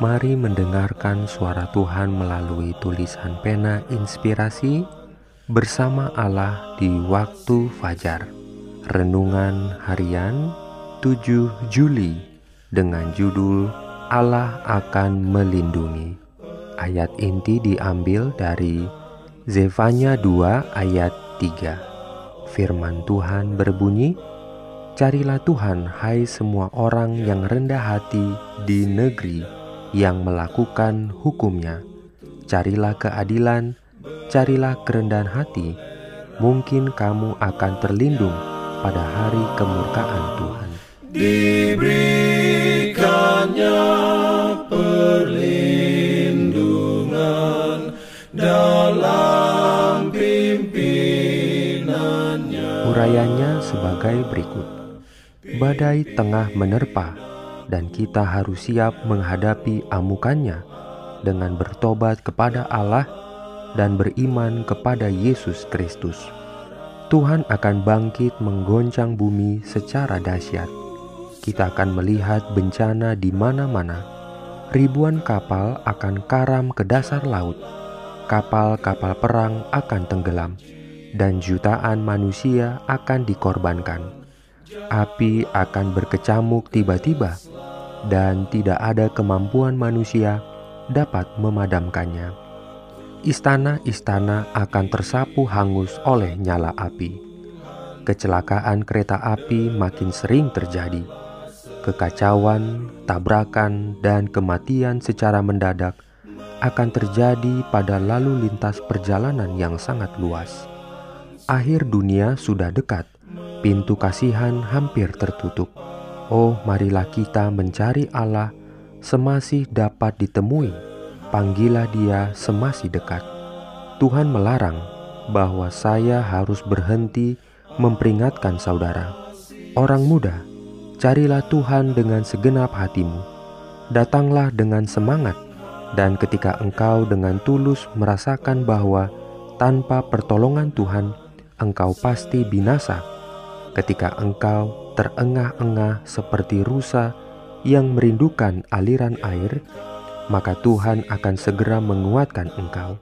Mari mendengarkan suara Tuhan melalui tulisan pena inspirasi bersama Allah di waktu fajar. Renungan harian 7 Juli dengan judul Allah akan melindungi. Ayat inti diambil dari Zefanya 2 ayat 3. Firman Tuhan berbunyi, Carilah Tuhan hai semua orang yang rendah hati di negeri yang melakukan hukumnya. Carilah keadilan, carilah kerendahan hati, mungkin kamu akan terlindung pada hari kemurkaan Tuhan. Diberikannya perlindungan dalam pimpinannya. Urayanya sebagai berikut. Badai tengah menerpa dan kita harus siap menghadapi amukannya dengan bertobat kepada Allah dan beriman kepada Yesus Kristus. Tuhan akan bangkit menggoncang bumi secara dahsyat. Kita akan melihat bencana di mana-mana. Ribuan kapal akan karam ke dasar laut. Kapal-kapal perang akan tenggelam dan jutaan manusia akan dikorbankan. Api akan berkecamuk tiba-tiba dan tidak ada kemampuan manusia dapat memadamkannya. Istana-istana akan tersapu hangus oleh nyala api. Kecelakaan kereta api makin sering terjadi. Kekacauan, tabrakan, dan kematian secara mendadak akan terjadi pada lalu lintas perjalanan yang sangat luas. Akhir dunia sudah dekat, pintu kasihan hampir tertutup Oh, marilah kita mencari Allah semasih dapat ditemui. Panggilah Dia semasih dekat. Tuhan melarang bahwa saya harus berhenti memperingatkan saudara. Orang muda, carilah Tuhan dengan segenap hatimu. Datanglah dengan semangat, dan ketika engkau dengan tulus merasakan bahwa tanpa pertolongan Tuhan, engkau pasti binasa. Ketika engkau terengah-engah seperti rusa yang merindukan aliran air, maka Tuhan akan segera menguatkan engkau.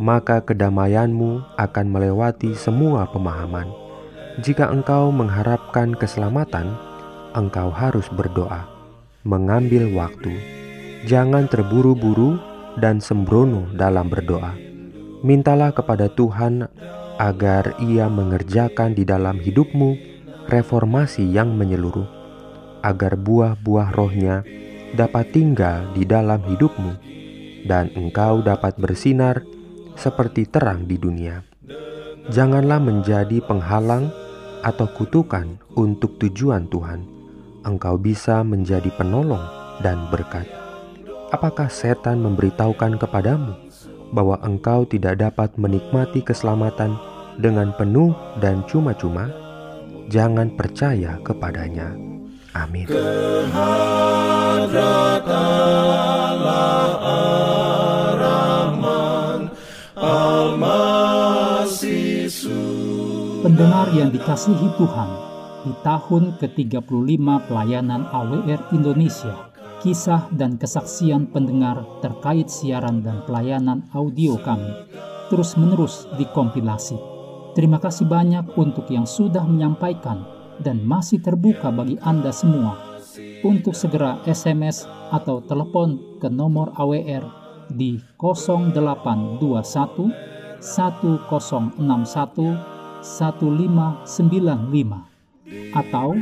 Maka kedamaianmu akan melewati semua pemahaman. Jika engkau mengharapkan keselamatan, engkau harus berdoa, mengambil waktu. Jangan terburu-buru dan sembrono dalam berdoa. Mintalah kepada Tuhan agar Ia mengerjakan di dalam hidupmu reformasi yang menyeluruh, agar buah-buah rohnya dapat tinggal di dalam hidupmu, dan engkau dapat bersinar seperti terang di dunia. Janganlah menjadi penghalang atau kutukan untuk tujuan Tuhan. Engkau bisa menjadi penolong dan berkat. Apakah setan memberitahukan kepadamu bahwa engkau tidak dapat menikmati keselamatan dengan penuh dan cuma-cuma? jangan percaya kepadanya. Amin. Pendengar yang dikasihi Tuhan, di tahun ke-35 pelayanan AWR Indonesia, kisah dan kesaksian pendengar terkait siaran dan pelayanan audio kami terus-menerus dikompilasi Terima kasih banyak untuk yang sudah menyampaikan dan masih terbuka bagi Anda semua untuk segera SMS atau telepon ke nomor AWR di 0821 1061 1595 atau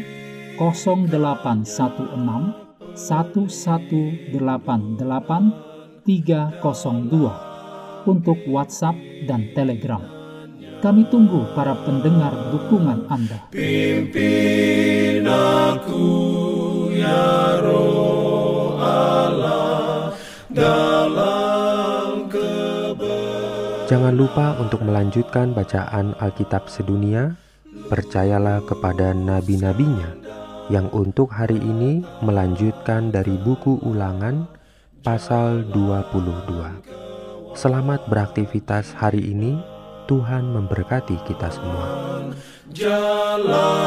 0816 1188 302 untuk WhatsApp dan Telegram. Kami tunggu para pendengar dukungan Anda. Pimpin aku ya roh Allah dalam Jangan lupa untuk melanjutkan bacaan Alkitab sedunia. Percayalah kepada nabi-nabinya yang untuk hari ini melanjutkan dari buku Ulangan pasal 22. Selamat beraktivitas hari ini. Tuhan memberkati kita semua. jalan.